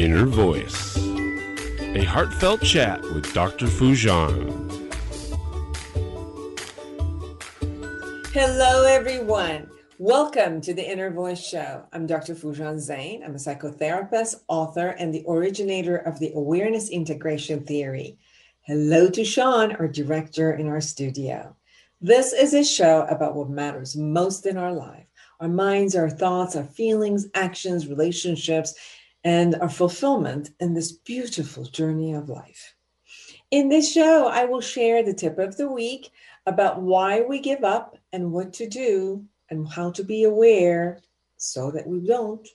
Inner Voice, a heartfelt chat with Dr. Foojan. Hello, everyone. Welcome to the Inner Voice Show. I'm Dr. Foojan Zeine. I'm a psychotherapist, author, and the originator of the awareness integration theory. Hello to Sean, our director in our studio. This is a show about what matters most in our life our minds, our thoughts, our feelings, actions, relationships, and our fulfillment in this beautiful journey of life. In this show, I will share the tip of the week about why we give up and what to do and how to be aware so that we don't.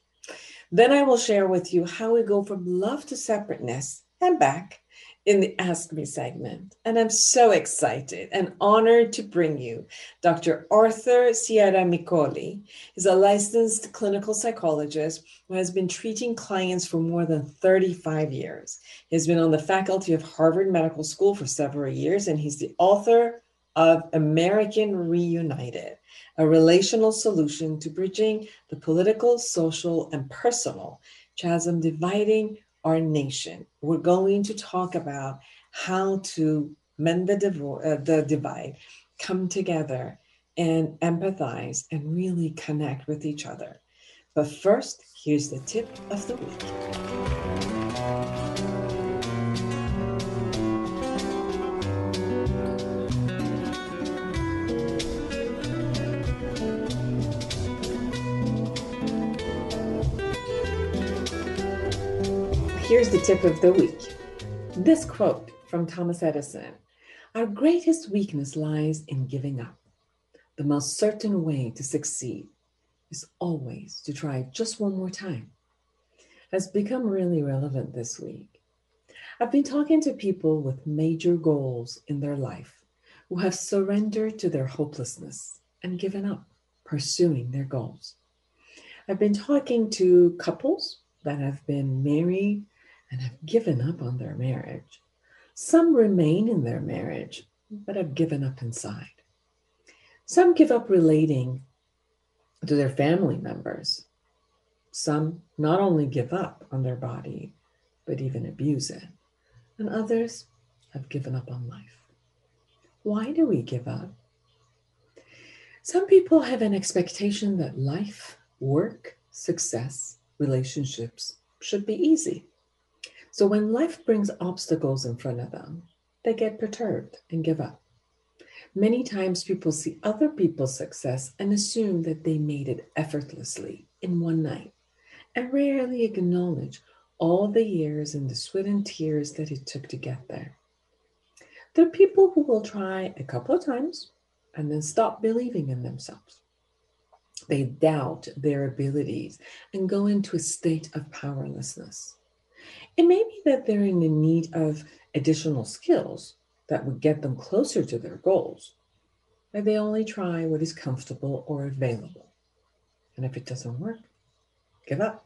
Then I will share with you how we go from love to separateness and back in the Ask Me segment. And I'm so excited and honored to bring you Dr. Arthur Ciaramicoli. He's a licensed clinical psychologist who has been treating clients for more than 35 years. He's been on the faculty of Harvard Medical School for several years, and he's the author of American Reunited, a relational solution to bridging the political, social, and personal chasm dividing our nation. We're going to talk about how to mend the, divo- uh, the divide, come together, and empathize and really connect with each other. But first, here's the tip of the week. Here's the tip of the week. This quote from Thomas Edison Our greatest weakness lies in giving up. The most certain way to succeed is always to try just one more time. Has become really relevant this week. I've been talking to people with major goals in their life who have surrendered to their hopelessness and given up pursuing their goals. I've been talking to couples that have been married and have given up on their marriage. Some remain in their marriage, but have given up inside. Some give up relating to their family members. Some not only give up on their body, but even abuse it. And others have given up on life. Why do we give up? Some people have an expectation that life, work, success, relationships should be easy. So when life brings obstacles in front of them, they get perturbed and give up. Many times people see other people's success and assume that they made it effortlessly in one night and rarely acknowledge all the years and the sweat and tears that it took to get there. There are people who will try a couple of times and then stop believing in themselves. They doubt their abilities and go into a state of powerlessness. It may be that they're in the need of additional skills that would get them closer to their goals, but they only try what is comfortable or available. And if it doesn't work, give up.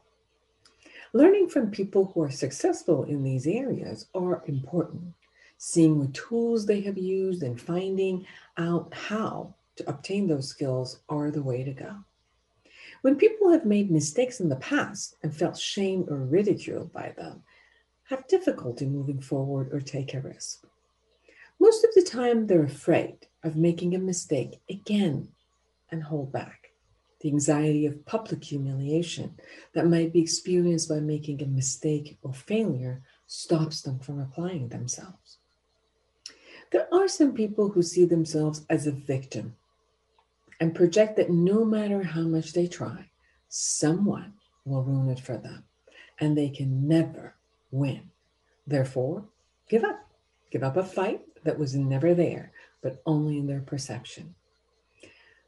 Learning from people who are successful in these areas are important. Seeing what tools they have used and finding out how to obtain those skills are the way to go. When people have made mistakes in the past and felt shamed or ridiculed by them, have difficulty moving forward or take a risk. Most of the time, they're afraid of making a mistake again and hold back. The anxiety of public humiliation that might be experienced by making a mistake or failure stops them from applying themselves. There are some people who see themselves as a victim and project that no matter how much they try, someone will ruin it for them and they can never win. Therefore, give up. Give up a fight that was never there, but only in their perception.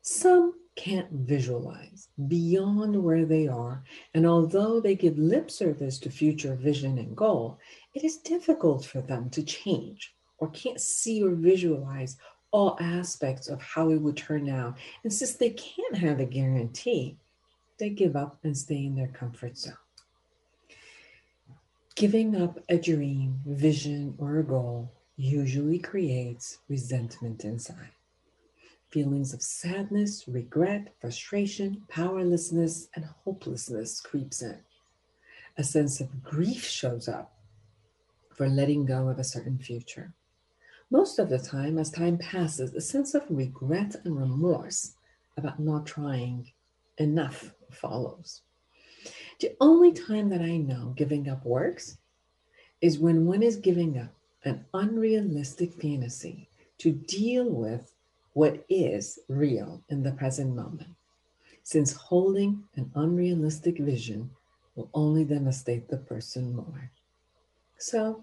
Some can't visualize beyond where they are, and although they give lip service to future vision and goal, it is difficult for them to change or can't see or visualize all aspects of how it would turn out. And since they can't have a guarantee, they give up and stay in their comfort zone. Giving up a dream, vision, or a goal usually creates resentment inside. Feelings of sadness, regret, frustration, powerlessness, and hopelessness creeps in. a sense of grief shows up for letting go of a certain future. Most of the time, as time passes, a sense of regret and remorse about not trying enough follows. The only time that I know giving up works is when one is giving up an unrealistic fantasy to deal with what is real in the present moment, since holding an unrealistic vision will only devastate the person more. So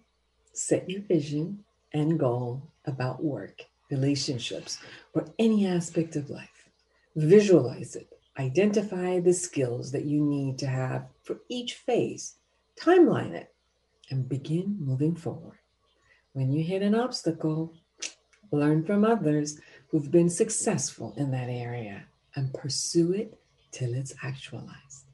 set your vision and goal about work, relationships, or any aspect of life. Visualize it. Identify the skills that you need to have for each phase. Timeline it and begin moving forward. When you hit an obstacle, learn from others who've been successful in that area and pursue it till it's actualized.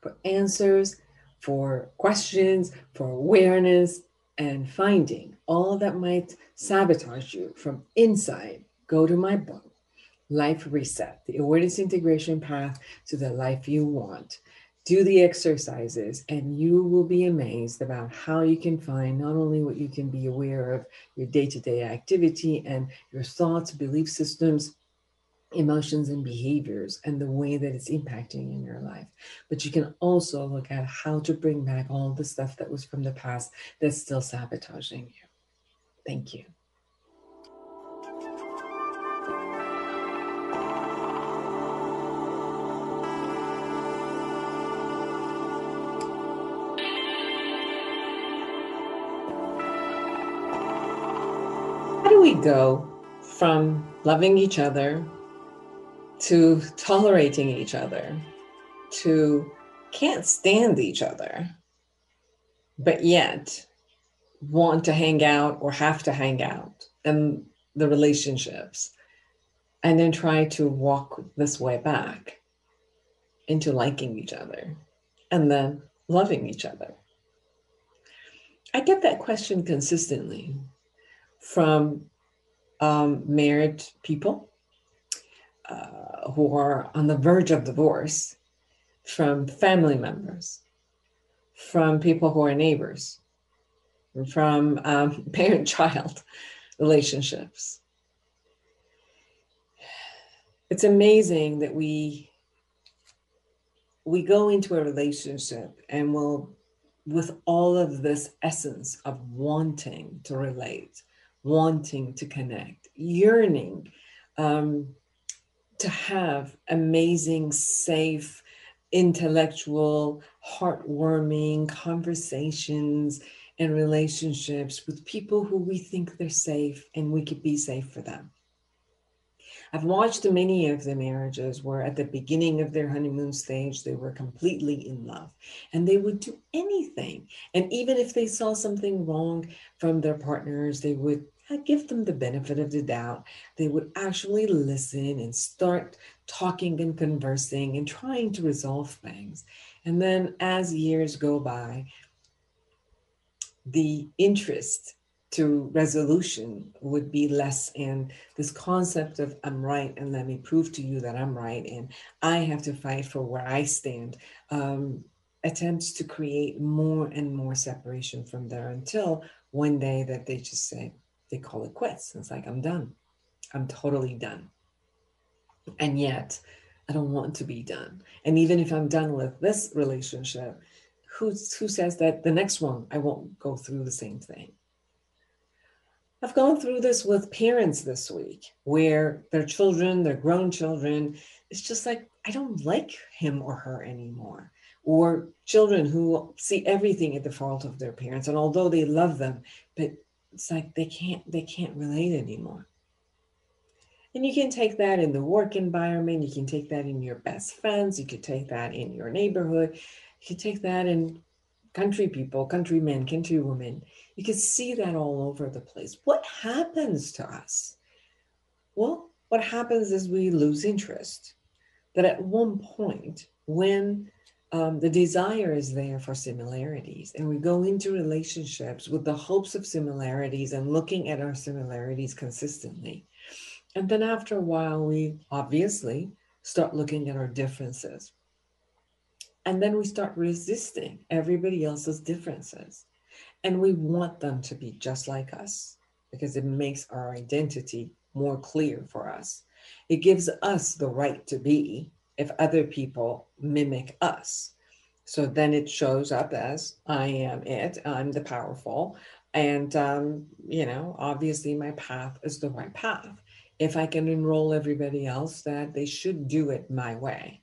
For answers, for questions, for awareness, and finding all that might sabotage you from inside, go to my book, Life Reset The Awareness Integration Path to the Life You Want. Do the exercises, and you will be amazed about how you can find not only what you can be aware of your day to day activity and your thoughts, belief systems, emotions and behaviors and the way that it's impacting in your life. But you can also look at how to bring back all the stuff that was from the past that's still sabotaging you. Thank you. Go from loving each other to tolerating each other, to can't stand each other, but yet want to hang out or have to hang out in the relationships, and then try to walk this way back into liking each other and then loving each other. I get that question consistently from um, married people uh, who are on the verge of divorce, from family members, from people who are neighbors, from um, parent child relationships. It's amazing that we we go into a relationship and we'll with all of this essence of wanting to relate wanting to connect yearning um, to have amazing, safe, intellectual, heartwarming conversations and relationships with people who we think they're safe and we could be safe for them. I've watched many of the marriages where at the beginning of their honeymoon stage, they were completely in love and they would do anything. And even if they saw something wrong from their partners, they would uh, give them the benefit of the doubt. They would actually listen and start talking and conversing and trying to resolve things. And then as years go by, the interest to resolution would be less and this concept of i'm right and let me prove to you that i'm right and i have to fight for where i stand um, attempts to create more and more separation from there until one day that they just say they call it quits. It's like, I'm done. I'm totally done. And yet, I don't want to be done. And even if I'm done with this relationship, who's, who says that the next one I won't go through the same thing? I've gone through this with parents this week where their children, their grown children, it's just like, I don't like him or her anymore. Or children who see everything at the fault of their parents. And although they love them, but it's like they can't they can't relate anymore and you can take that in the work environment you can take that in your best friends you could take that in your neighborhood you could take that in country people country men country women you can see that all over the place what happens to us well what happens is we lose interest that at one point when um, the desire is there for similarities. And we go into relationships with the hopes of similarities and looking at our similarities consistently. And then after a while, we obviously start looking at our differences. And then we start resisting everybody else's differences. And we want them to be just like us because it makes our identity more clear for us. It gives us the right to be if other people mimic us. So then it shows up as I am it, I'm the powerful. And, um, you know, obviously my path is the right path. If I can enroll everybody else, that they should do it my way.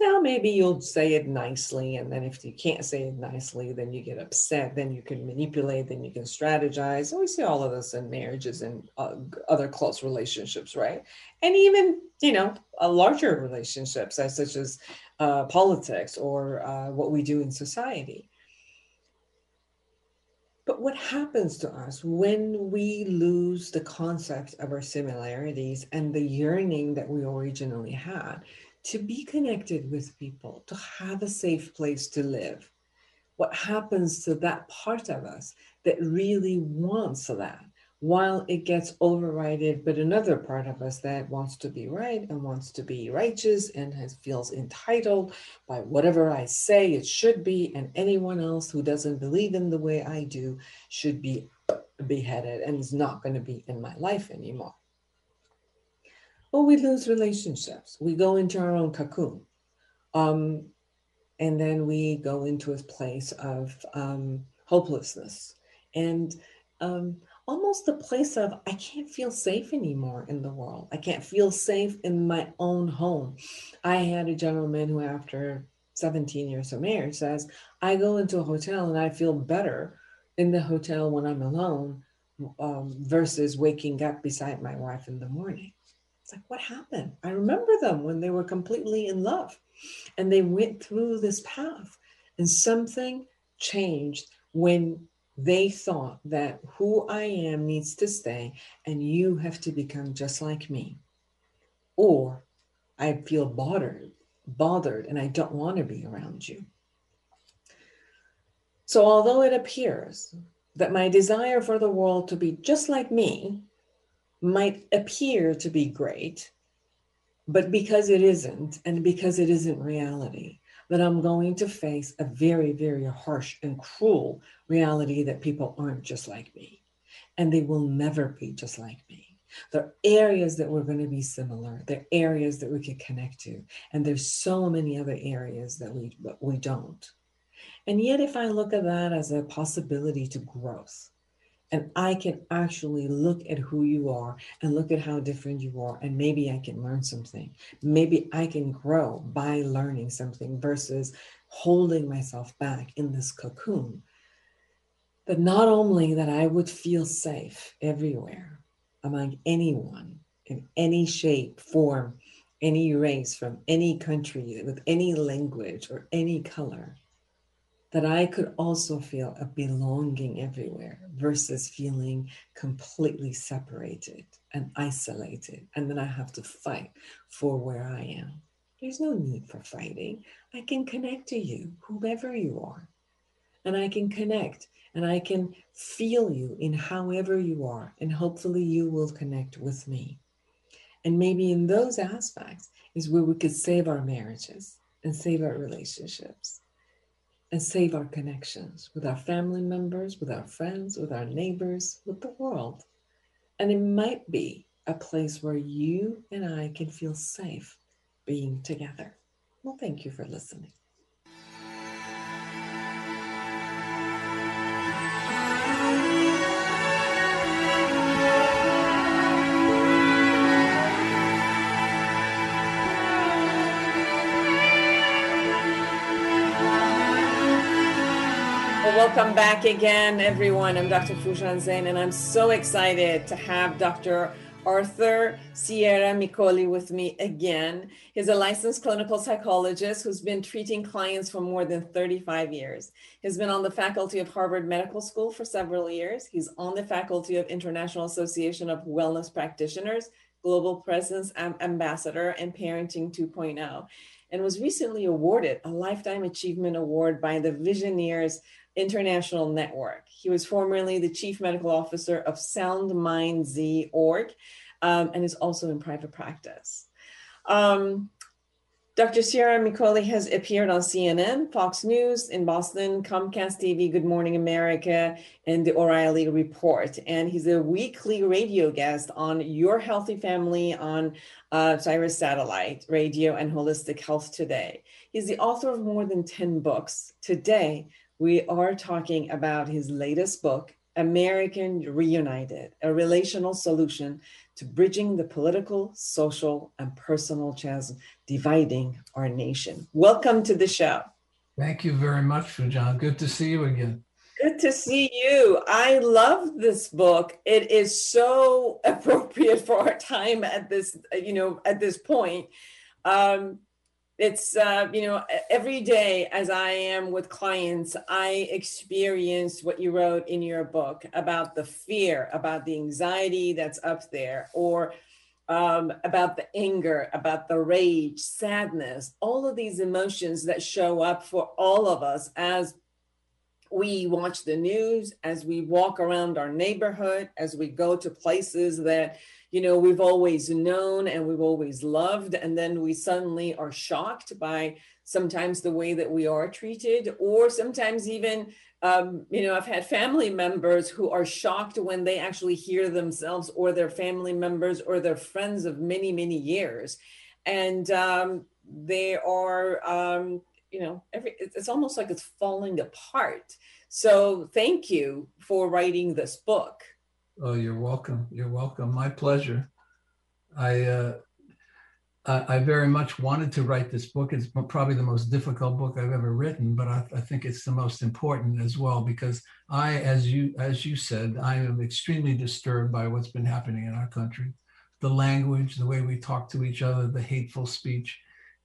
Now, maybe you'll say it nicely. And then if you can't say it nicely, then you get upset. Then you can manipulate, then you can strategize. And we see all of this in marriages and uh, other close relationships, right? And even, you know, uh, larger relationships, such as uh, politics or uh, what we do in society. But what happens to us when we lose the concept of our similarities and the yearning that we originally had to be connected with people, to have a safe place to live? What happens to that part of us that really wants that? while it gets overridden, but another part of us that wants to be right and wants to be righteous and has, feels entitled by whatever I say it should be, and anyone else who doesn't believe in the way I do should be beheaded and is not going to be in my life anymore. Well, we lose relationships. We go into our own cocoon. Um, and then we go into a place of um, hopelessness. And um, almost the place of I can't feel safe anymore in the world. I can't feel safe in my own home. I had a gentleman who, after 17 years of marriage, says, I go into a hotel and I feel better in the hotel when I'm alone um, versus waking up beside my wife in the morning. It's like, what happened? I remember them when they were completely in love and they went through this path and something changed when they thought that who I am needs to stay and you have to become just like me. Or I feel bothered, bothered, and I don't want to be around you. So, although it appears that my desire for the world to be just like me might appear to be great, but because it isn't, and because it isn't reality, that I'm going to face a very, very harsh and cruel reality that people aren't just like me. And they will never be just like me. There are areas that we're going to be similar. There are areas that we could connect to. And there's so many other areas that we, we don't. And yet, if I look at that as a possibility to growth, and I can actually look at who you are and look at how different you are, and maybe I can learn something. Maybe I can grow by learning something versus holding myself back in this cocoon. But not only that I would feel safe everywhere among anyone in any shape, form, any race, from any country, with any language or any color that I could also feel a belonging everywhere versus feeling completely separated and isolated. And then I have to fight for where I am. There's no need for fighting. I can connect to you, whoever you are. And I can connect and I can feel you in however you are. And hopefully you will connect with me. And maybe in those aspects is where we could save our marriages and save our relationships and save our connections with our family members, with our friends, with our neighbors, with the world. And it might be a place where you and I can feel safe being together. Well, thank you for listening. Welcome back again, everyone. I'm Dr. Foojan Zeine, and I'm so excited to have Dr. Arthur Ciaramicoli with me again. He's a licensed clinical psychologist who's been treating clients for more than 35 years. He's been on the faculty of Harvard Medical School for several years. He's on the faculty of International Association of Wellness Practitioners, Global Presence Ambassador, and Parenting 2.0 and was recently awarded a Lifetime Achievement Award by the Visioneers International Network. He was formerly the chief medical officer of Sound Mind Z org um, and is also in private practice. Um, Dr. Ciaramicoli has appeared on CNN, Fox News in Boston, Comcast TV, Good Morning America, and the O'Reilly Report. And he's a weekly radio guest on Your Healthy Family on uh, Sirius Satellite Radio and Holistic Health Today. He's the author of more than 10 books. Today, we are talking about his latest book, American Reunited, a relational solution to bridging the political, social, and personal chasm dividing our nation. Welcome to the show. Thank you very much, John. Good to see you again. Good to see you. I love this book. It is so appropriate for our time at this, you know, at this point. Um, it's uh, you know every day as i am with clients i experience what you wrote in your book about the fear about the anxiety that's up there or um, about the anger about the rage sadness all of these emotions that show up for all of us as we watch the news as we walk around our neighborhood as we go to places that you know we've always known and we've always loved and then we suddenly are shocked by sometimes the way that we are treated or sometimes even um, you know i've had family members who are shocked when they actually hear themselves or their family members or their friends of many many years. And um, they are um, you know every it's almost like it's falling apart. So thank you for writing this book Oh, you're welcome. You're welcome. My pleasure. I, uh, I, I very much wanted to write this book. It's probably the most difficult book I've ever written, but I, I think it's the most important as well because I, as you as you said, I am extremely disturbed by what's been happening in our country, the language, the way we talk to each other, the hateful speech.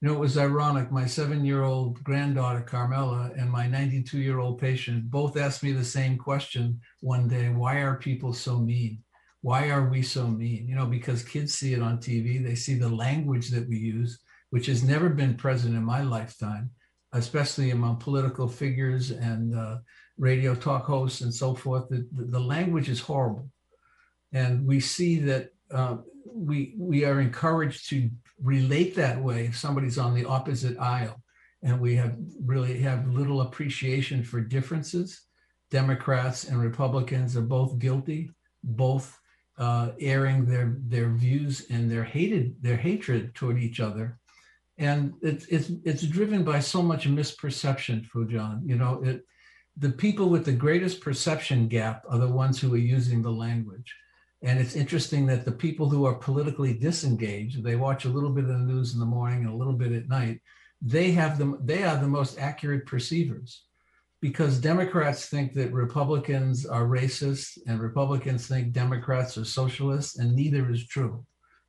You know, it was ironic. My seven year old granddaughter, Carmela, and my 92 year old patient both asked me the same question one day Why are people so mean? Why are we so mean? You know, because kids see it on TV, they see the language that we use, which has never been present in my lifetime, especially among political figures and uh, radio talk hosts and so forth. The, the, language is horrible. And we see that uh, we, we are encouraged to relate that way if somebody's on the opposite aisle. And we have really have little appreciation for differences. Democrats and republicans are both guilty both uh, airing their their views and their hated their hatred toward each other. And it's it's it's driven by so much misperception Foojan you know it the people with the greatest perception gap are the ones who are using the language and it's interesting that the people who are politically disengaged, they watch a little bit of the news in the morning and a little bit at night, they have them, they are the most accurate perceivers because Democrats think that Republicans are racist and Republicans think Democrats are socialists, and neither is true.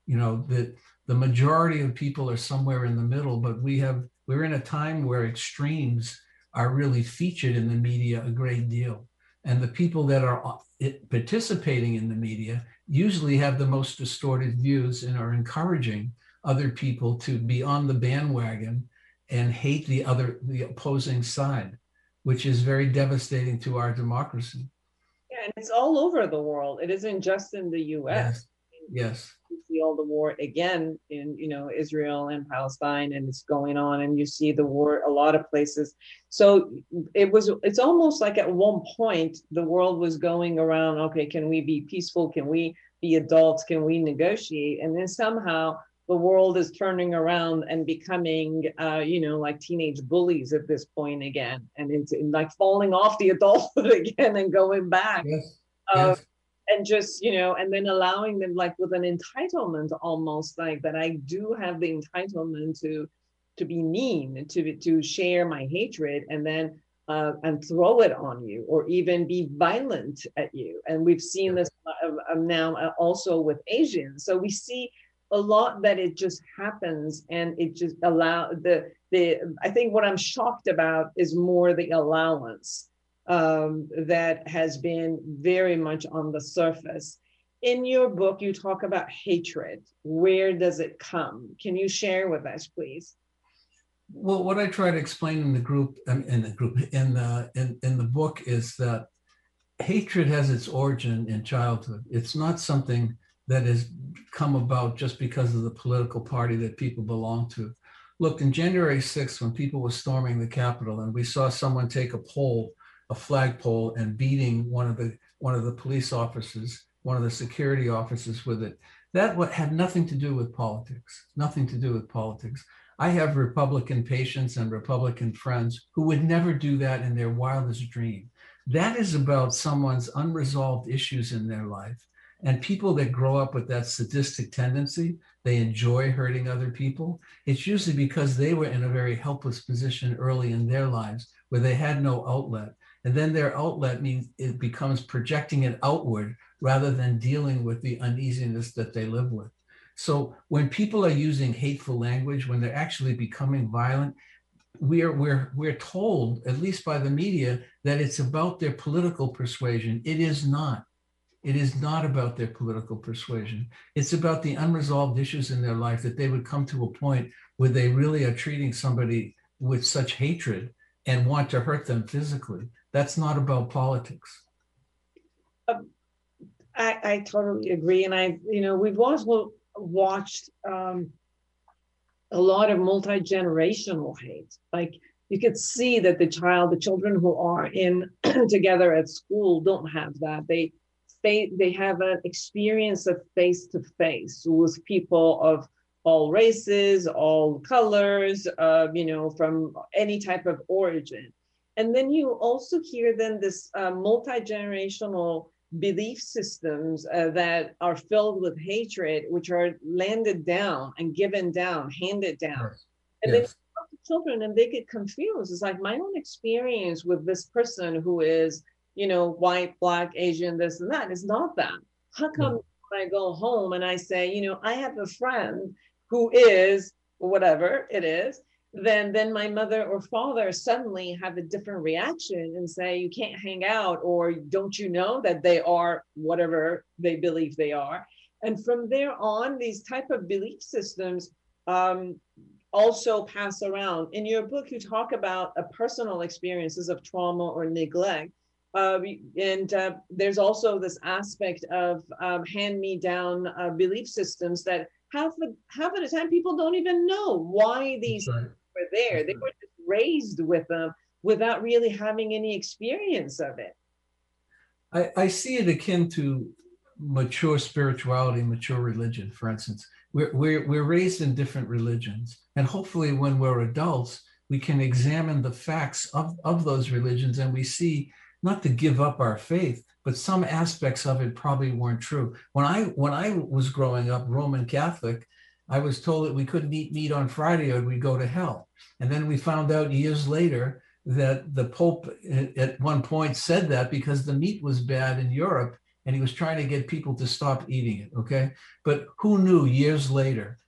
You know, that the majority of people are somewhere in the middle, but we have we're in a time where extremes are really featured in the media a great deal. And the people that are uh, participating in the media usually have the most distorted views and are encouraging other people to be on the bandwagon and hate the other the opposing side which is very devastating to our democracy. Yeah and it's all over the world. It isn't just in the us yes, yes see all the war again in you know Israel and Palestine, and it's going on, and you see the war a lot of places. So it was. It's almost like at one point the world was going around. Okay, can we be peaceful? Can we be adults? Can we negotiate? And then somehow the world is turning around and becoming, uh, you know, like teenage bullies at this point again, and it's like falling off the adulthood again and going back. Yes. Uh, yes and just you know and then allowing them like with an entitlement almost like that i do have the entitlement to to be mean to to share my hatred and then uh, and throw it on you or even be violent at you. And we've seen this now uh, also with asians. So we see a lot that it just happens and it just allow the the i think what i'm shocked about is more the allowance um, that has been very much on the surface. In your book, you talk about hatred. Where does it come? Can you share with us, please? Well, what I try to explain in the group, um, in the group, in the in, in the book, is that hatred has its origin in childhood. It's not something that has come about just because of the political party that people belong to. look, in January 6th, when people were storming the Capitol and we saw someone take a pole, a flagpole, and beating one of the one of the police officers, one of the security officers with it, that what had nothing to do with politics, nothing to do with politics. I have Republican patients and Republican friends who would never do that in their wildest dream. That is about someone's unresolved issues in their life. And people that grow up with that sadistic tendency, they enjoy hurting other people. It's usually because they were in a very helpless position early in their lives where they had no outlet. And then their outlet means it becomes projecting it outward rather than dealing with the uneasiness that they live with. So when people are using hateful language, when they're actually becoming violent, we're we're we're told, at least by the media, that it's about their political persuasion. It is not. It is not about their political persuasion. It's about the unresolved issues in their life that they would come to a point where they really are treating somebody with such hatred and want to hurt them physically. That's not about politics. Um, I, I totally agree. And I, you know, we've also watched um, a lot of multi generational hate. Like you could see that the child, the children who are in together at school don't have that. They they they have an experience of face to face with people of all races, all colors, uh, you know, from any type of origin. And then you also hear then this uh, multi generational belief systems uh, that are filled with hatred, which are landed down and given down, handed down. Yes. And yes. then talk to children and they get confused. It's like my own experience with this person who is, you know, white, black, Asian, this and that is not that. How come when I go home and I say, you know, I have a friend who is whatever it is, then then my mother or father suddenly have a different reaction and say you can't hang out or don't you know that they are whatever they believe they are? And from there on these type of belief systems um, also pass around. In your book you talk about a personal experiences of trauma or neglect uh, and uh, there's also this aspect of um, hand-me-down uh, belief systems that half the half of the time people don't even know why these right were there. They mm-hmm. were just raised with them without really having any experience of it. I, I see it akin to mature spirituality, mature religion, for instance. We're, we're, we're raised in different religions. And hopefully, when we're adults, we can examine the facts of, of those religions and we see not to give up our faith, but some aspects of it probably weren't true. When I when I was growing up Roman Catholic, I was told that we couldn't eat meat on Friday or we'd go to hell. And then we found out years later that the Pope at one point said that because the meat was bad in Europe and he was trying to get people to stop eating it. Okay. But who knew years later?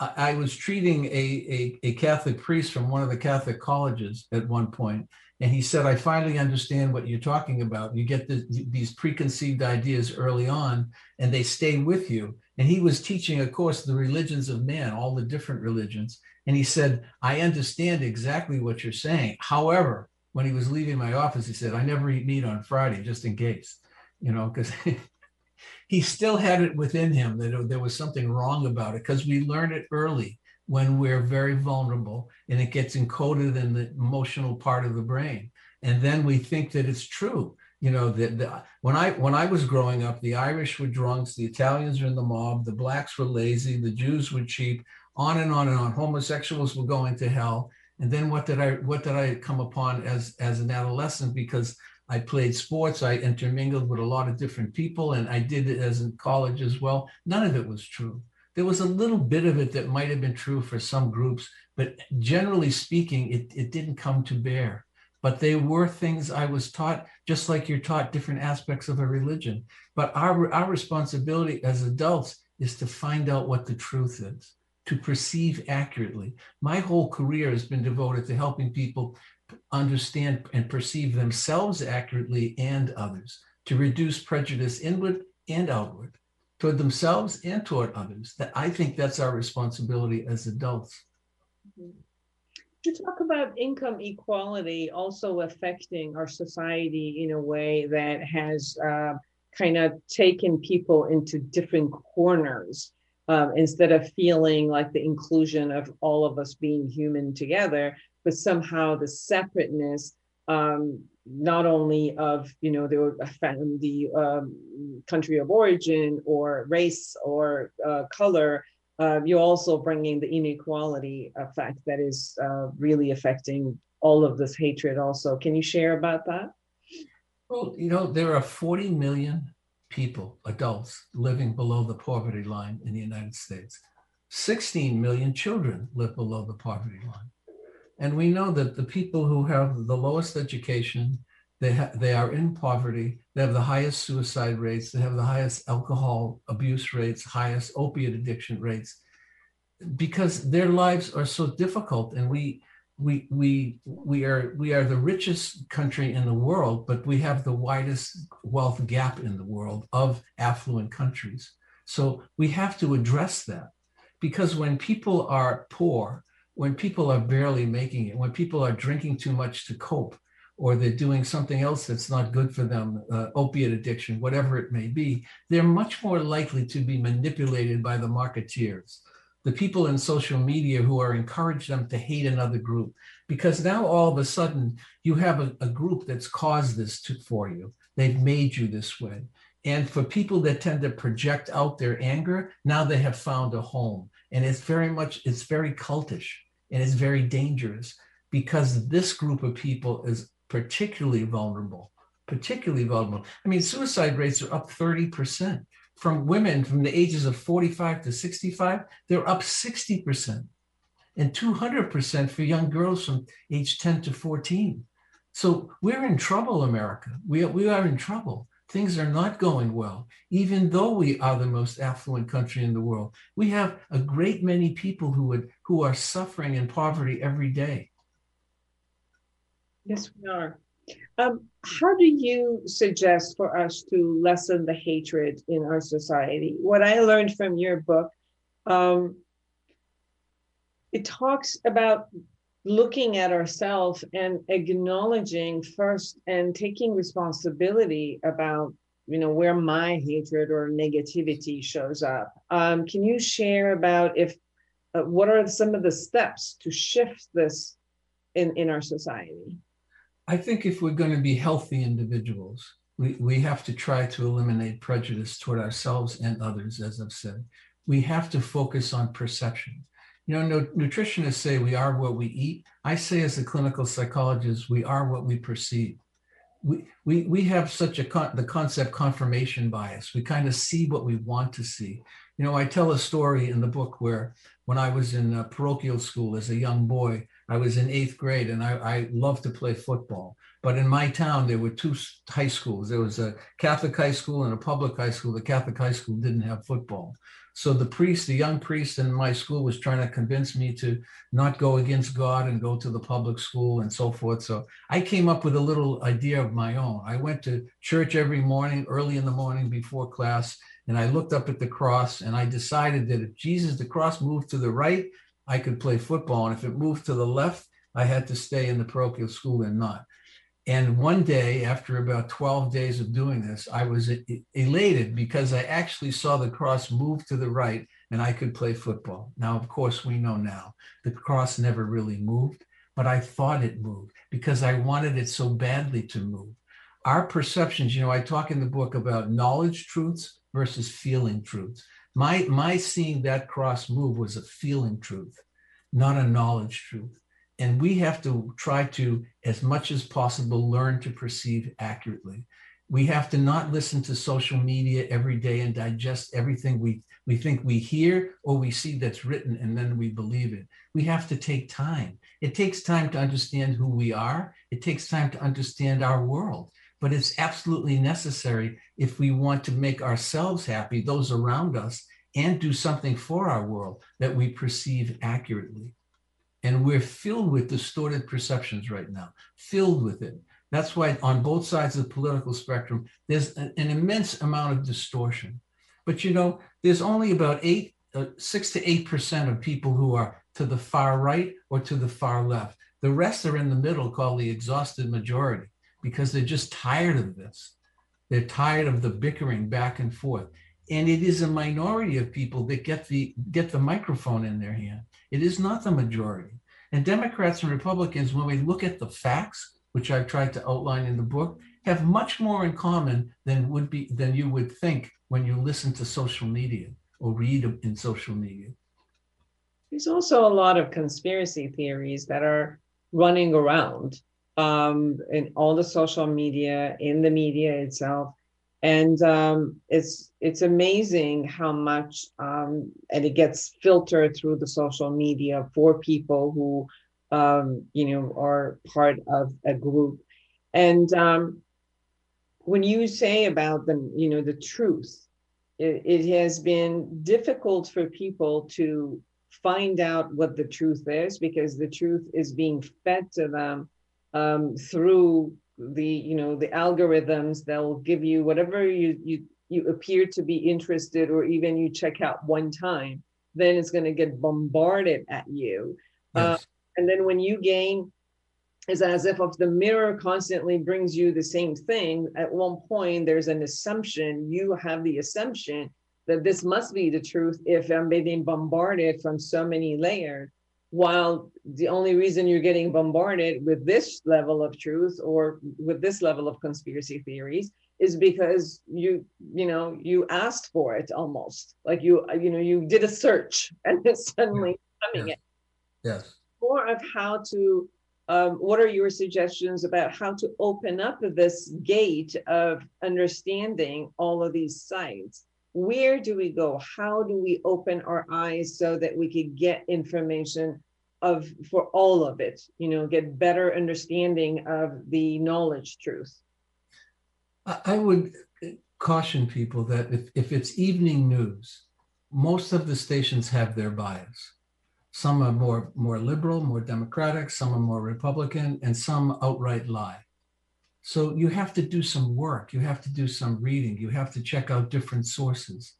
I, was treating a, a, a Catholic priest from one of the Catholic colleges at one point, and he said, I finally understand what you're talking about. You get the, these preconceived ideas early on, and they stay with you. And he was teaching, of course, the religions of man, all the different religions. And he said, I understand exactly what you're saying. However, when he was leaving my office, he said, I never eat meat on Friday, just in case, you know, because he still had it within him that there was something wrong about it because we learn it early when we're very vulnerable and it gets encoded in the emotional part of the brain. And then we think that it's true you know the, the, when i when i was growing up the irish were drunks the italians were in the mob the blacks were lazy the jews were cheap on and on and on. Homosexuals were going to hell. And then what did i what did i come upon as as an adolescent? Because i played sports i intermingled with a lot of different people and i did it as in college as well. None of it was true. There was a little bit of it that might have been true for some groups but generally speaking it, it didn't come to bear but they were things I was taught, just like you're taught different aspects of a religion. But our, our responsibility as adults is to find out what the truth is, to perceive accurately. My whole career has been devoted to helping people understand and perceive themselves accurately and others, to reduce prejudice inward and outward, toward themselves and toward others. That I think that's our responsibility as adults. Mm-hmm to talk about income equality also affecting our society in a way that has uh, kind of taken people into different corners. um, instead of feeling like the inclusion of all of us being human together, but somehow the separateness, um, not only of you know the the um, country of origin or race or uh, color, uh, you're also bringing the inequality effect that is uh, really affecting all of this hatred. Also, can you share about that? Well, you know there are 40 million people, adults, living below the poverty line in the United States. 16 million children live below the poverty line. And we know that the people who have the lowest education, they, ha- they are in poverty, they have the highest suicide rates, they have the highest alcohol abuse rates, highest opiate addiction rates, because their lives are so difficult. And we, we we we are we are the richest country in the world, but we have the widest wealth gap in the world of affluent countries. So we have to address that because when people are poor, when people are barely making it, when people are drinking too much to cope, or they're doing something else that's not good for them, uh, opiate addiction, whatever it may be, they're much more likely to be manipulated by the marketeers the people in social media who are encourage them to hate another group. Because now all of a sudden you have a, a group that's caused this to, for you. They've made you this way. And for people that tend to project out their anger now they have found a home. And it's very much it's very cultish and it's very dangerous because this group of people is particularly vulnerable particularly vulnerable i mean suicide rates are up 30% from women from the ages of 45 to 65, they're up 60%, and 200% for young girls from age 10 to 14. So we're in trouble, America. We are, we are in trouble. Things are not going well, even though we are the most affluent country in the world. We have a great many people who would who are suffering in poverty every day. Yes, we are. Um, how do you suggest for us to lessen the hatred in our society? What I learned from your book, um, it talks about looking at ourselves and acknowledging first and taking responsibility about you know where my hatred or negativity shows up um, can you share about if uh, what are some of the steps to shift this in in our society I think if we're going to be healthy individuals, we, we have to try to eliminate prejudice toward ourselves and others, as I've said. We have to focus on perception. You know, no, nutritionists say we are what we eat. I say, as a clinical psychologist, we are what we perceive. We, we, we have such a con- the concept confirmation bias. We kind of see what we want to see. You know, I tell a story in the book where when I was in uh, parochial school as a young boy, I was in eighth grade and I, I loved to play football. But in my town, there were two high schools. There was a Catholic high school and a public high school. The Catholic high school didn't have football. So the priest, the young priest in my school was trying to convince me to not go against God and go to the public school and so forth. So I came up with a little idea of my own. I went to church every morning, early in the morning before class, and I looked up at the cross and I decided that if Jesus, the cross moved to the right, I could play football. And if it moved to the left, I had to stay in the parochial school and not. And one day, after about 12 days of doing this, I was elated because I actually saw the cross move to the right and I could play football. Now, of course, we know now the cross never really moved, but I thought it moved because I wanted it so badly to move. Our perceptions, you know, I talk in the book about knowledge truths versus feeling truths. My, my seeing that cross move was a feeling truth, not a knowledge truth. And we have to try to, as much as possible, learn to perceive accurately. We have to not listen to social media every day and digest everything we, we think we hear or we see that's written and then we believe it. We have to take time. It takes time to understand who we are, it takes time to understand our world but it's absolutely necessary if we want to make ourselves happy, those around us, and do something for our world that we perceive accurately. And we're filled with distorted perceptions right now, filled with it. That's why on both sides of the political spectrum, there's an, immense amount of distortion. But you know, there's only about eight, uh, six to eight percent of people who are to the far right or to the far left. The rest are in the middle, called the exhausted majority because they're just tired of this. They're tired of the bickering back and forth. and it is a minority of people that get the get the microphone in their hand. It is not the majority. And Democrats and Republicans, when we look at the facts, which I've tried to outline in the book, have much more in common than would be than you would think when you listen to social media or read in social media. There's also a lot of conspiracy theories that are running around um, in all the social media, in the media itself, and um, it's it's amazing how much um, and it gets filtered through the social media for people who um, you know are part of a group, and um, when you say about the you know the truth, it, it has been difficult for people to find out what the truth is because the truth is being fed to them um, through the you know the algorithms that will give you whatever you you you appear to be interested or even you check out one time then it's going to get bombarded at you uh, yes. uh, and then when you gain is as if if the mirror constantly brings you the same thing at one point there's an assumption you have the assumption that this must be the truth if I'm being bombarded from so many layers. While the only reason you're getting bombarded with this level of truth or with this level of conspiracy theories is because you you know you asked for it almost like you you know you did a search and it's suddenly coming yes. in. Yes. More of how to um, what are your suggestions about how to open up this gate of understanding all of these sites where do we go? How do we open our eyes so that we could get information of for all of it you know get better understanding of the knowledge truth? I would caution people that if, if it's evening news most of the stations have their bias. Some are more more liberal more democratic some are more republican and some outright lie so you have to do some work, you have to do some reading, you have to check out different sources.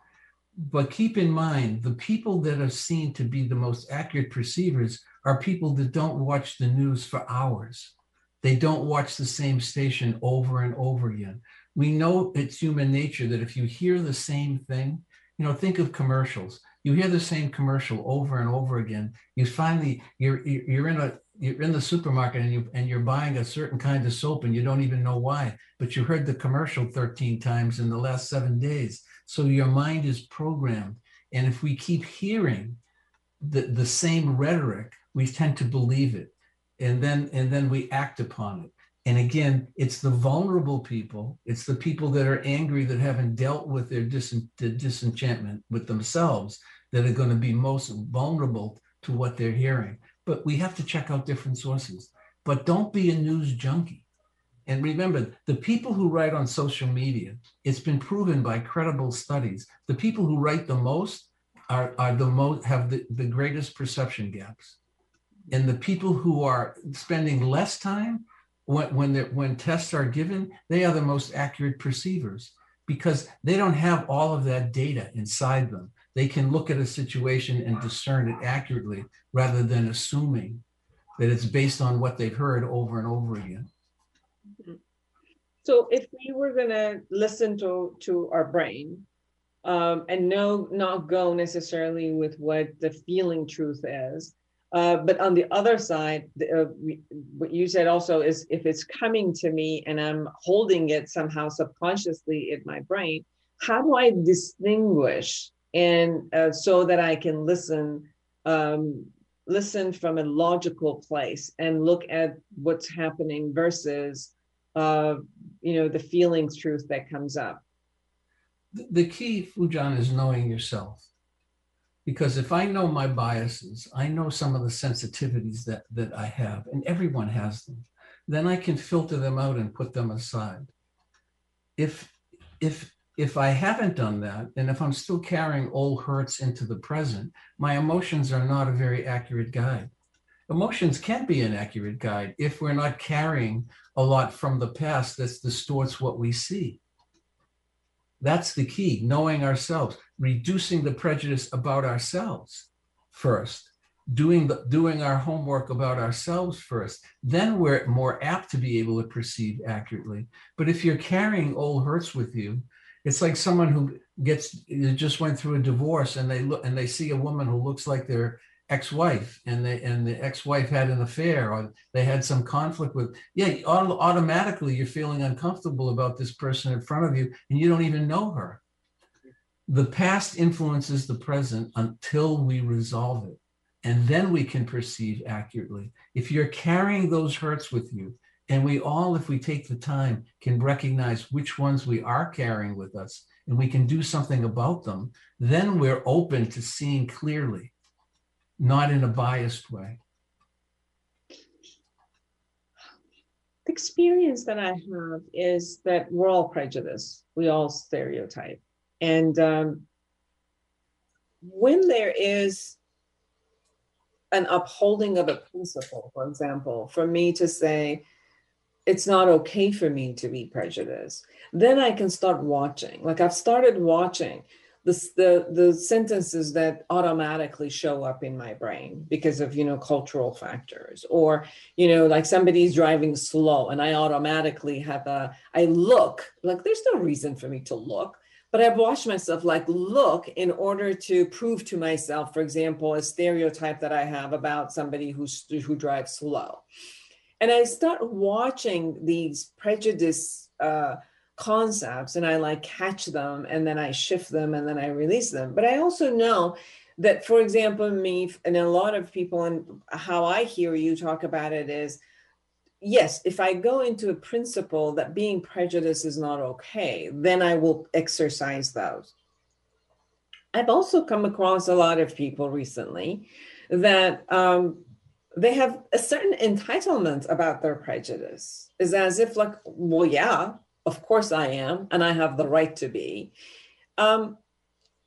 But keep in mind, the people that are seen to be the most accurate perceivers are people that don't watch the news for hours. They don't watch the same station over and over again. We know it's human nature that if you hear the same thing, you know, think of commercials. You hear the same commercial over and over again. You finally you're you're in a you're in the supermarket and you and you're buying a certain kind of soap and you don't even know why but you heard the commercial 13 times in the last 7 days. So your mind is programmed. And if we keep hearing the, the same rhetoric we tend to believe it. And then and then we act upon it. And again it's the vulnerable people. It's the people that are angry that haven't dealt with their dis- disenchantment with themselves that are going to be most vulnerable to what they're hearing but we have to check out different sources. But don't be a news junkie. And remember, the people who write on social media, it's been proven by credible studies, the people who write the most are, are the most have the, the greatest perception gaps. And the people who are spending less time when when, when tests are given, they are the most accurate perceivers because they don't have all of that data inside them they can look at a situation and discern it accurately rather than assuming that it's based on what they've heard over and over again. So if we were going to listen to to our brain um, and no, not go necessarily with what the feeling truth is, uh, but on the other side, uh, we, what you said also is if it's coming to me and I'm holding it somehow subconsciously in my brain, how do I distinguish and uh, so that I can listen, um, listen from a logical place and look at what's happening versus, uh, you know, the feelings truth that comes up. The key, Foojan, is knowing yourself. Because if I know my biases, I know some of the sensitivities that, that I have, and everyone has them, then I can filter them out and put them aside. If if if I haven't done that, and if I'm still carrying old hurts into the present, my emotions are not a very accurate guide. Emotions can be an accurate guide if we're not carrying a lot from the past that distorts what we see. That's the key, knowing ourselves, reducing the prejudice about ourselves first, doing, the, doing our homework about ourselves first. Then we're more apt to be able to perceive accurately. But if you're carrying old hurts with you, It's like someone who gets just went through a divorce and they look and they see a woman who looks like their ex-wife and they and the ex-wife had an affair or they had some conflict with yeah automatically you're feeling uncomfortable about this person in front of you and you don't even know her. The past influences the present until we resolve it and then we can perceive accurately. If you're carrying those hurts with you and we all if we take the time can recognize which ones we are carrying with us and we can do something about them then we're open to seeing clearly not in a biased way. The experience that I have is that we're all prejudiced, we all stereotype. And um, when there is an upholding of a principle, for example, for me to say, it's not okay for me to be prejudiced, then I can start watching. Like I've started watching the, the the sentences that automatically show up in my brain because of you know cultural factors. Or you know like somebody's driving slow and i automatically have a i look like there's no reason for me to look but i've watched myself like look in order to prove to myself for example a stereotype that i have about somebody who's who drives slow and i start watching these prejudice uh, concepts and I like catch them and then I shift them and then I release them. But I also know that, for example, me and a lot of people, and how I hear you talk about it is yes, if I go into a principle that being prejudiced is not okay, then I will exercise those. I've also come across a lot of people recently that um, they have a certain entitlement about their prejudice. Is as if like, well, yeah, of course I am, and I have the right to be. Um,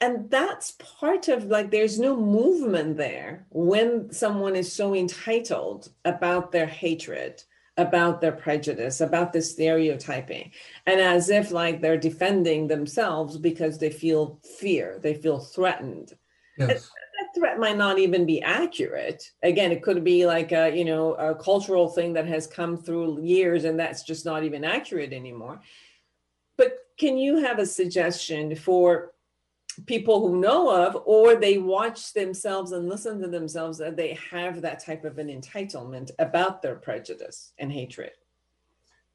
and that's part of like there's no movement there when someone is so entitled about their hatred about their prejudice about the stereotyping and as if like they're defending themselves because they feel fear they feel threatened yes. Threat might not even be accurate. Again it could be like a you know a cultural thing that has come through years and that's just not even accurate anymore. But can you have a suggestion for people who know of or they watch themselves and listen to themselves that they have that type of an entitlement about their prejudice and hatred?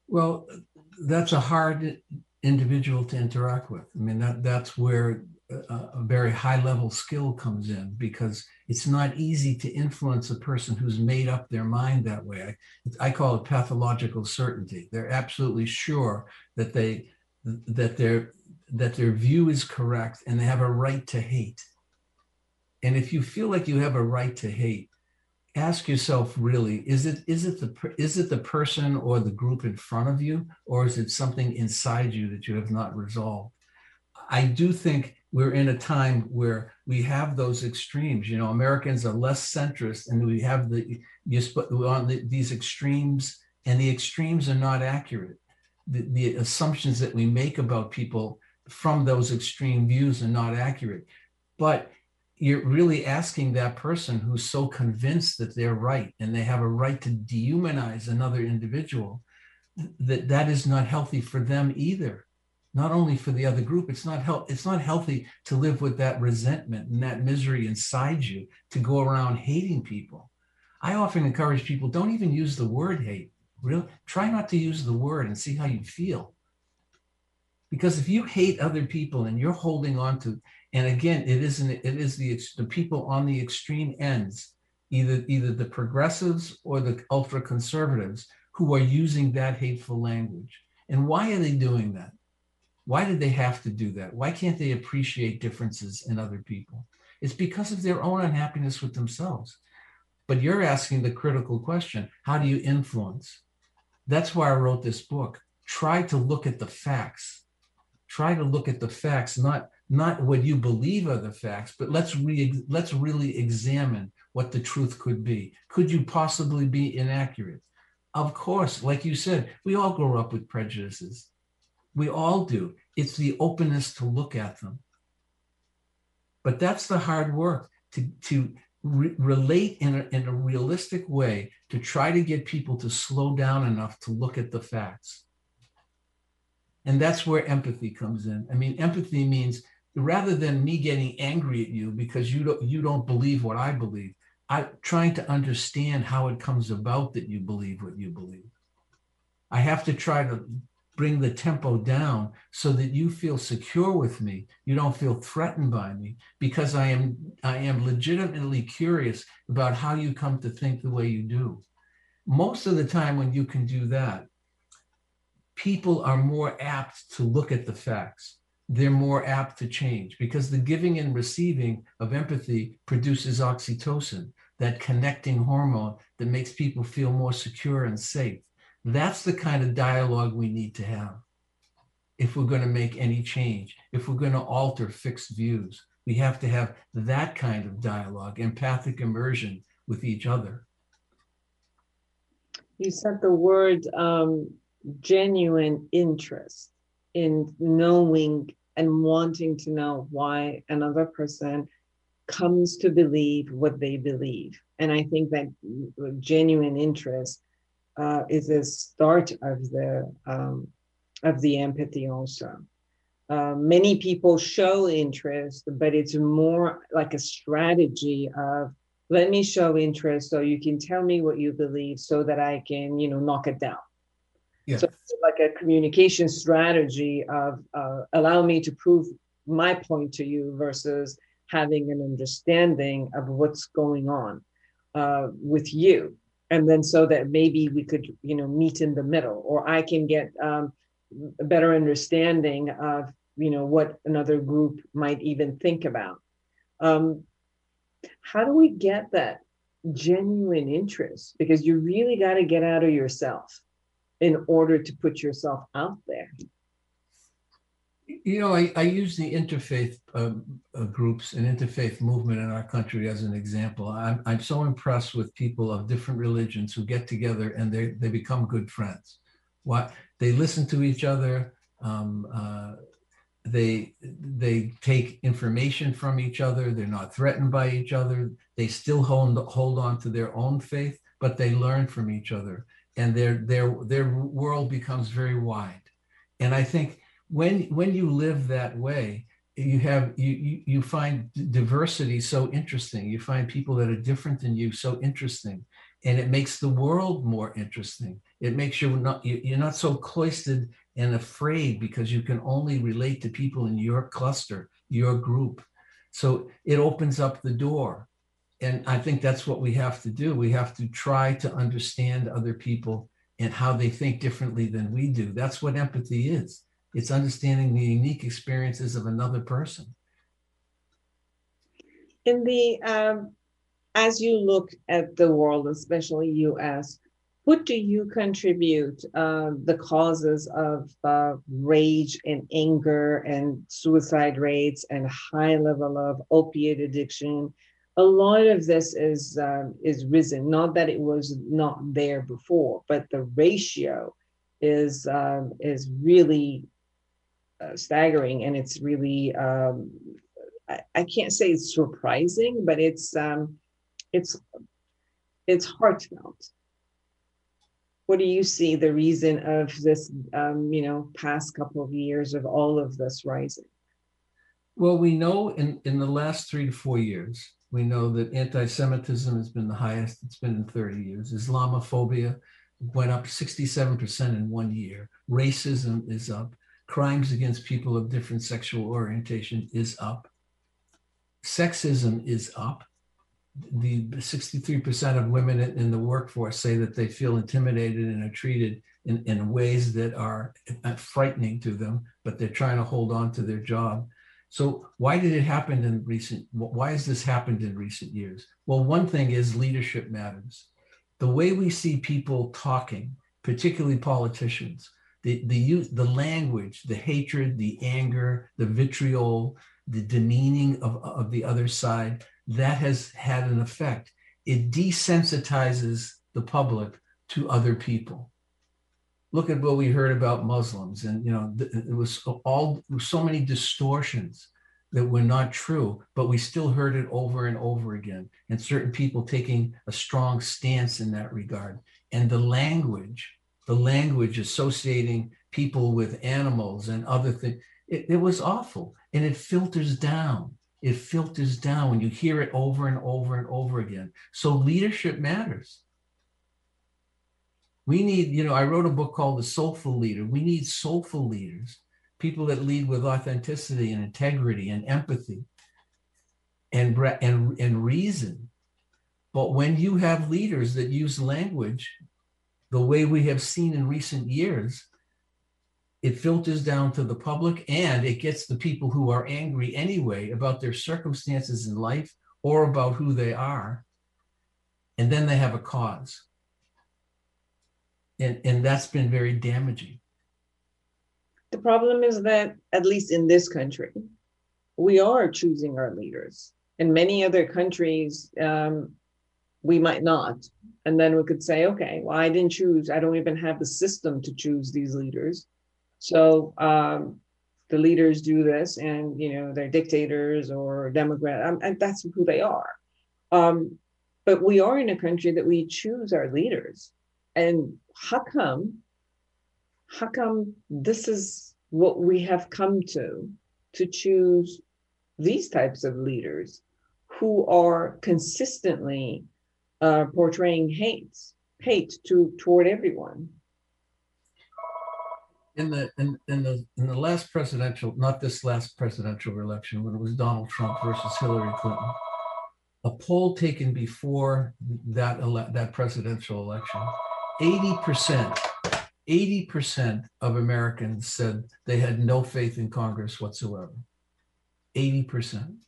Well that's a hard individual to interact with. I mean that that's where a, very high level skill comes in because it's not easy to influence a person who's made up their mind that way. I, I call it pathological certainty. They're absolutely sure that they that their that their view is correct and they have a right to hate. And if you feel like you have a right to hate, ask yourself really is it is it the is it the person or the group in front of you or is it something inside you that you have not resolved? I do think we're in a time where we have those extremes you know americans are less centrist and we have the you on the, these extremes and the extremes are not accurate the, the assumptions that we make about people from those extreme views are not accurate. But you're really asking that person who's so convinced that they're right and they have a right to dehumanize another individual that that is not healthy for them either not only for the other group it's not help it's not healthy to live with that resentment and that misery inside you to go around hating people i often encourage people don't even use the word hate Real, try not to use the word and see how you feel. Because if you hate other people and you're holding on to, and again, it isn't, it is the, the people on the extreme ends, either, either the progressives or the ultra conservatives who are using that hateful language. And why are they doing that? Why did they have to do that? Why can't they appreciate differences in other people? It's because of their own unhappiness with themselves. But you're asking the critical question how do you influence? That's why I wrote this book. Try to look at the facts. Try to look at the facts, not not what you believe are the facts, but let's re- let's really examine what the truth could be. Could you possibly be inaccurate? Of course, like you said, we all grow up with prejudices. We all do. It's the openness to look at them. But that's the hard work to, to re- relate in a, in a realistic way to try to get people to slow down enough to look at the facts. And that's where empathy comes in. I mean, empathy means rather than me getting angry at you because you don't you don't believe what I believe, I'm trying to understand how it comes about that you believe what you believe. I have to try to bring the tempo down so that you feel secure with me. You don't feel threatened by me because i am i am legitimately curious about how you come to think the way you do. Most of the time when you can do that people are more apt to look at the facts. They're more apt to change because the giving and receiving of empathy produces oxytocin that connecting hormone that makes people feel more secure and safe that's the kind of dialogue we need to have if we're going to make any change, if we're going to alter fixed views. We have to have that kind of dialogue, empathic immersion with each other. You said the word um, genuine interest in knowing and wanting to know why another person comes to believe what they believe. And I think that genuine interest uh, is a start of the um, of the empathy also. Uh, many people show interest, but it's more like a strategy of let me show interest so you can tell me what you believe so that I can, you know, knock it down. Yes. So like a communication strategy of uh, allow me to prove my point to you versus having an understanding of what's going on uh, with you and then so that maybe we could you know meet in the middle or i can get um, a better understanding of you know what another group might even think about. Um, how do we get that genuine interest? Because you really got to get out of yourself in order to put yourself out there you know, I, I use the interfaith uh, uh, groups and interfaith movement in our country as an example. I'm, I'm so impressed with people of different religions who get together and they, they become good friends. What they listen to each other, um, uh, they they take information from each other. They're not threatened by each other. They still hold hold on to their own faith, but they learn from each other, and their their their world becomes very wide. And I think when when you live that way you have you, you find diversity so interesting. You find people that are different than you so interesting. And it makes the world more interesting. It makes you not you're not so cloistered and afraid because you can only relate to people in your cluster your group. So it opens up the door. And i think that's what we have to do. We have to try to understand other people and how they think differently than we do. That's what empathy is it's understanding the unique experiences of another person. In the um, as you look at the world, especially U.S., what do you contribute uh, the causes of uh, rage and anger and suicide rates and high level of opiate addiction? A lot of this is um, is risen. Not that it was not there before, but the ratio is um, is really uh, staggering and it's really um, I, I, can't say it's surprising but it's um, it's it's heartfelt. What do you see the reason of this um, you know past couple of years of all of this rising? Well we know in in the last three to four years we know that anti-semitism has been the highest it's been in 30 years. Islamophobia went up 67% in one year. Racism is up crimes against people of different sexual orientation is up. Sexism is up. The 63% of women in the workforce say that they feel intimidated and are treated in, in ways that are uh, frightening to them, but they're trying to hold on to their job. So why did it happen in recent, why has this happened in recent years? Well, one thing is leadership matters. The way we see people talking, particularly politicians, the the use the language the hatred the anger the vitriol the demeaning of, of the other side that has had an effect. It desensitizes the public to other people. Look at what we heard about muslims and you know it was all so many distortions that were not true but we still heard it over and over again and certain people taking a strong stance in that regard. And the language the language associating people with animals and other things. It, it was awful. And it filters down. It filters down when you hear it over and over and over again. So leadership matters. We need, you know, I wrote a book called The Soulful Leader. We need soulful leaders, people that lead with authenticity and integrity and empathy and, and, and reason. But when you have leaders that use language the way we have seen in recent years, it filters down to the public and it gets the people who are angry anyway about their circumstances in life or about who they are. And then they have a cause. And, and that's been very damaging. The problem is that, at least in this country, we are choosing our leaders. In many other countries, um, we might not. And then we could say, okay, well, I didn't choose, I don't even have the system to choose these leaders. So um, the leaders do this, and you know they're dictators or Democrat, um, and that's who they are. Um, but we are in a country that we choose our leaders, and how come? How come this is what we have come to to choose these types of leaders who are consistently uh, portraying hate, hate to toward everyone? in the in, in the in the last presidential, not this last presidential election, when it was Donald Trump versus Hillary Clinton, a poll taken before that ele- that presidential election, eighty percent, eighty percent of Americans said they had no faith in Congress whatsoever. Eighty percent.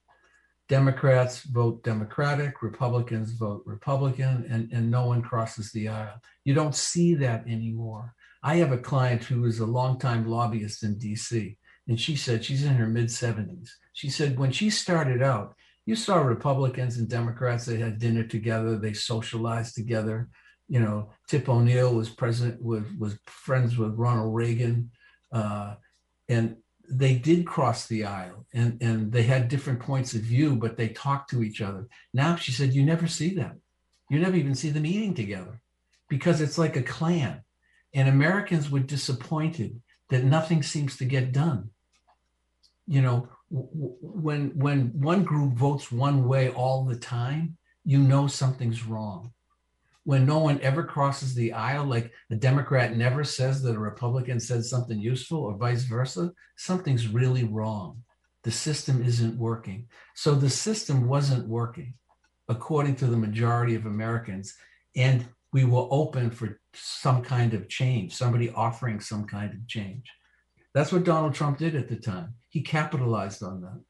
Democrats vote Democratic, Republicans vote Republican, and, and no one crosses the aisle. You don't see that anymore. I have a client who is a longtime lobbyist in DC, and she said she's in her mid 70s. She said when she started out, you saw Republicans and Democrats, they had dinner together, they socialized together. You know, Tip O'Neill was president, was, was friends with Ronald Reagan. Uh, and they did cross the aisle and, and they had different points of view, but they talked to each other. Now she said, you never see them. You never even see them eating together because it's like a clan and Americans were disappointed that nothing seems to get done. You know, when when one group votes one way all the time, you know something's wrong. When no one ever crosses the aisle, like a Democrat never says that a Republican said something useful or vice versa, something's really wrong. The system isn't working. So the system wasn't working according to the majority of Americans. And we were open for some kind of change, somebody offering some kind of change. That's what Donald Trump did at the time. He capitalized on that.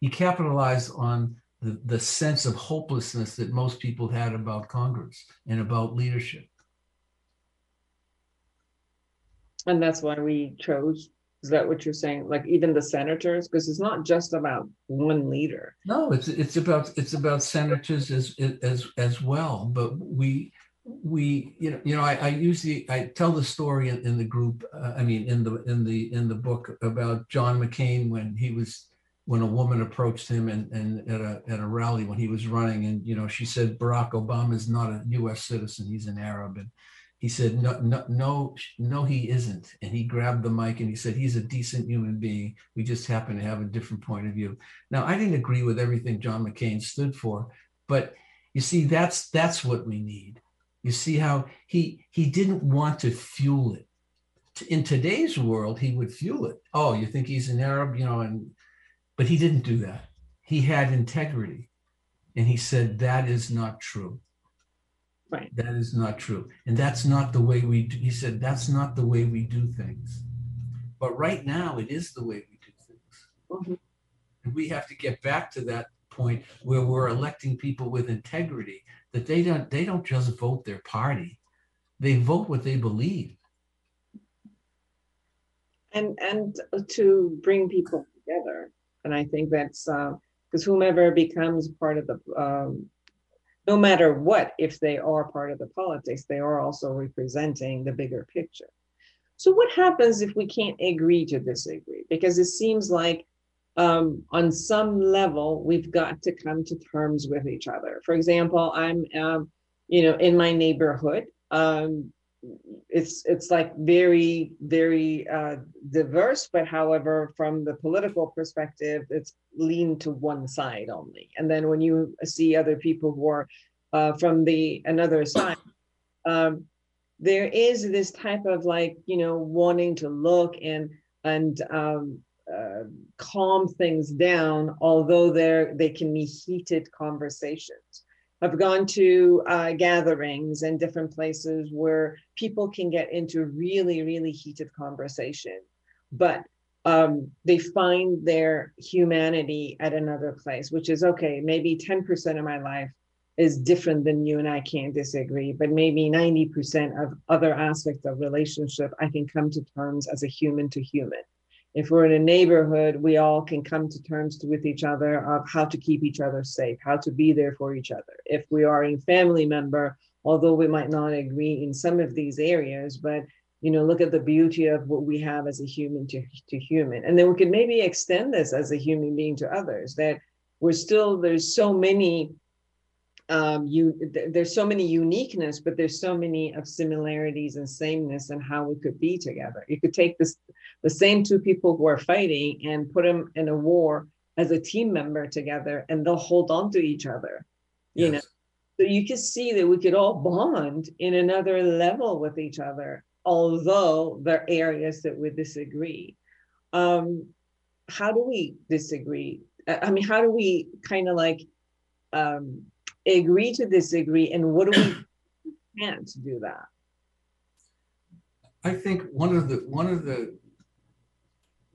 He capitalized on the, the sense of hopelessness that most people had about Congress and about leadership. And that's why we chose. Is that what you're saying? Like even the senators, because it's not just about one leader. No, it's it's about it's about senators as as as well. But we we you know you know I, I usually I tell the story in, in the group uh, I mean in the in the in the book about John McCain when he was when a woman approached him and, and at a at a rally when he was running and you know she said Barack Obama is not a U.S. citizen he's an Arab and he said no no no no he isn't and he grabbed the mic and he said he's a decent human being we just happen to have a different point of view now I didn't agree with everything John McCain stood for but you see that's that's what we need you see how he he didn't want to fuel it. In today's world, he would fuel it. Oh, you think he's an Arab, you know, and but he didn't do that. He had integrity. And he said, that is not true. Right. That is not true. And that's not the way we do. He said, that's not the way we do things. But right now, it is the way we do things. Mm-hmm. And we have to get back to that point where we're electing people with integrity that they don't they don't just vote their party they vote what they believe and and to bring people together and i think that's because uh, whomever becomes part of the um, no matter what if they are part of the politics they are also representing the bigger picture so what happens if we can't agree to disagree because it seems like um, on some level, we've got to come to terms with each other. For example, I'm, um, you know, in my neighborhood, um, it's it's like very very uh, diverse but however from the political perspective it's lean to one side only. And then when you see other people who are uh, from the another side um, there is this type of like you know wanting to look and and um, uh, calm things down although there they can be heated conversations I've gone to uh, gatherings and different places where people can get into really, really heated conversation, but um, they find their humanity at another place, which is okay. Maybe 10% of my life is different than you and I can't disagree, but maybe 90% of other aspects of relationship, I can come to terms as a human to human if we're in a neighborhood, we all can come to terms with each other of how to keep each other safe, how to be there for each other. If we are a family member, although we might not agree in some of these areas, but you know, look at the beauty of what we have as a human to, to human. And then we could maybe extend this as a human being to others that we're still, there's so many um, you there's so many uniqueness, but there's so many of similarities and sameness and how we could be together. You could take this the same two people who are fighting and put them in a war as a team member together, and they'll hold on to each other. You yes. know, so you can see that we could all bond in another level with each other, although there are areas that we disagree. Um, how do we disagree? I mean, how do we kind of like um, agree to disagree and what do we can't do that? I think one of the one of the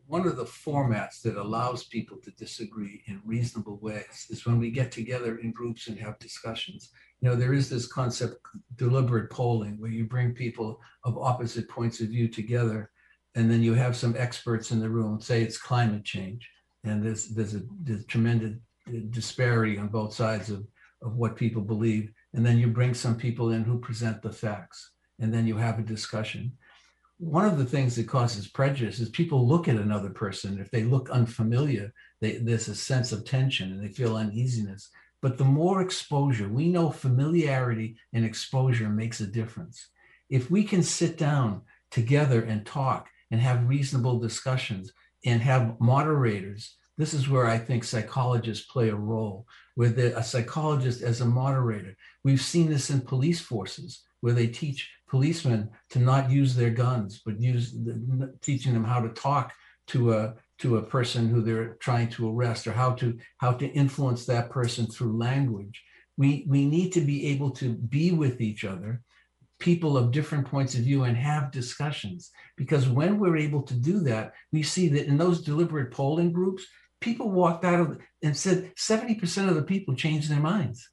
one of the formats that allows people to disagree in reasonable ways is when we get together in groups and have discussions. You know there is this concept deliberate polling where you bring people of opposite points of view together and then you have some experts in the room say it's climate change and there's there's a there's tremendous disparity on both sides of of what people believe. And then you bring some people in who present the facts, and then you have a discussion. One of the things that causes prejudice is people look at another person. If they look unfamiliar, they, there's a sense of tension and they feel uneasiness. But the more exposure, we know familiarity and exposure makes a difference. If we can sit down together and talk and have reasonable discussions and have moderators this is where I think psychologists play a role, where a psychologist as a moderator. We've seen this in police forces where they teach policemen to not use their guns, but use the, teaching them how to talk to a to a person who they're trying to arrest or how to how to influence that person through language. We we need to be able to be with each other people of different points of view and have discussions. Because when we're able to do that, we see that in those deliberate polling groups, people walked out of and said 70% of the people changed their minds.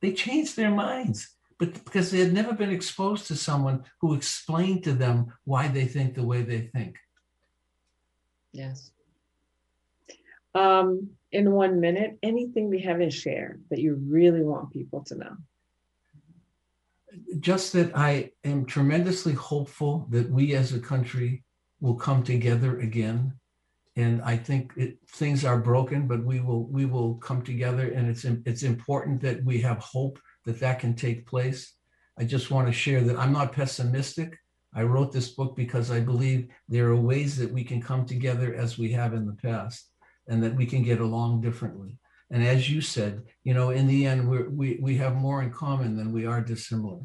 They changed their minds, but because they had never been exposed to someone who explained to them why they think the way they think. Yes. Um, in one minute, anything we haven't shared that you really want people to know? Just that I am tremendously hopeful that we as a country will come together again and I think it, things are broken, but we will we will come together, and it's it's important that we have hope that that can take place. I just want to share that I'm not pessimistic. I wrote this book because I believe there are ways that we can come together as we have in the past, and that we can get along differently. And as you said, you know, in the end, we we we have more in common than we are dissimilar.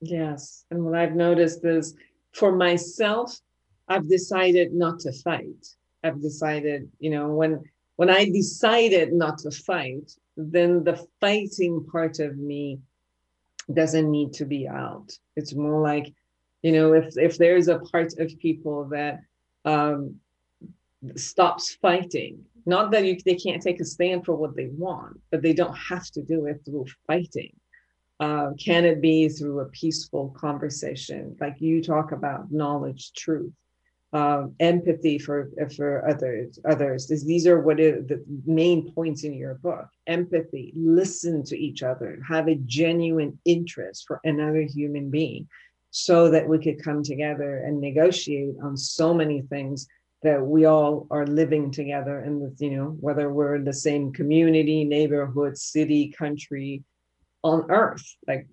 Yes, and what I've noticed is, for myself, I've decided not to fight I've decided, you know, when when I decided not to fight, then the fighting part of me doesn't need to be out. It's more like, you know, if if there's a part of people that um, stops fighting, not that you, they can't take a stand for what they want, but they don't have to do it through fighting. Uh, can it be through a peaceful conversation, like you talk about knowledge, truth? Um, empathy for for others others these are what are the main points in your book empathy listen to each other have a genuine interest for another human being so that we could come together and negotiate on so many things that we all are living together and you know whether we're in the same community neighborhood city country on earth like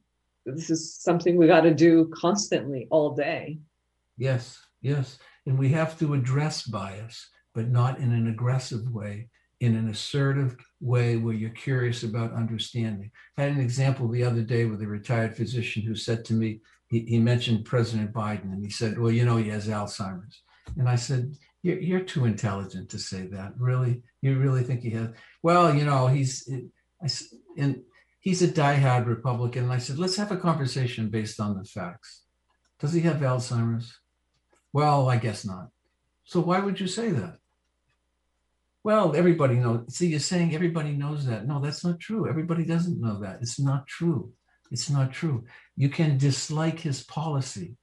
this is something we got to do constantly all day. Yes, yes. And we have to address bias, but not in an aggressive way, in an assertive way where you're curious about understanding. I had an example the other day with a retired physician who said to me, he, he mentioned President Biden, and he said, Well, you know, he has Alzheimer's. And I said, you're, you're too intelligent to say that. Really? You really think he has? Well, you know, he's, I, and he's a diehard Republican. And I said, let's have a conversation based on the facts. Does he have Alzheimer's? Well, I guess not. So why would you say that? Well, everybody knows. See, you're saying everybody knows that. No, that's not true. Everybody doesn't know that. It's not true. It's not true. You can dislike his policy.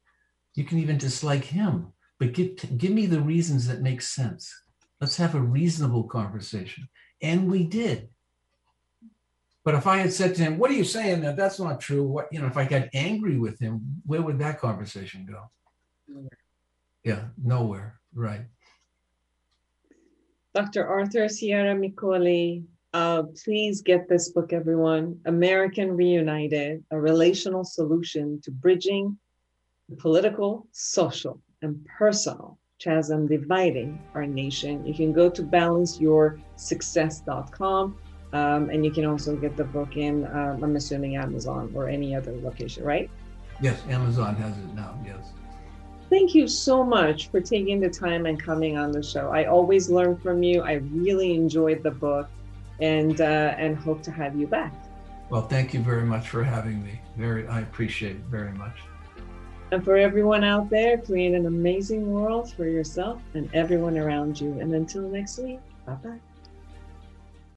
You can even dislike him, but give, give me the reasons that make sense. Let's have a reasonable conversation. And we did. But if I had said to him, "What are you saying? That that's not true." What you know, if I got angry with him, where would that conversation go? Mm. Yeah, nowhere. Right. Dr. Arthur Ciaramicoli, uh, please get this book, everyone. American Reunited: A Relational Solution to Bridging the Political, Social, and Personal Chasm Dividing Our Nation. You can go to balanceyoursuccess.com um, and you can also get the book in, um, I'm assuming, Amazon or any other location, right? Yes, Amazon has it now, yes. Thank you so much for taking the time and coming on the show. I always learn from you. I really enjoyed the book and, uh, and hope to have you back. Well, thank you very much for having me. Very, I appreciate it very much. And for everyone out there, create an amazing world for yourself and everyone around you. And until next week, bye bye.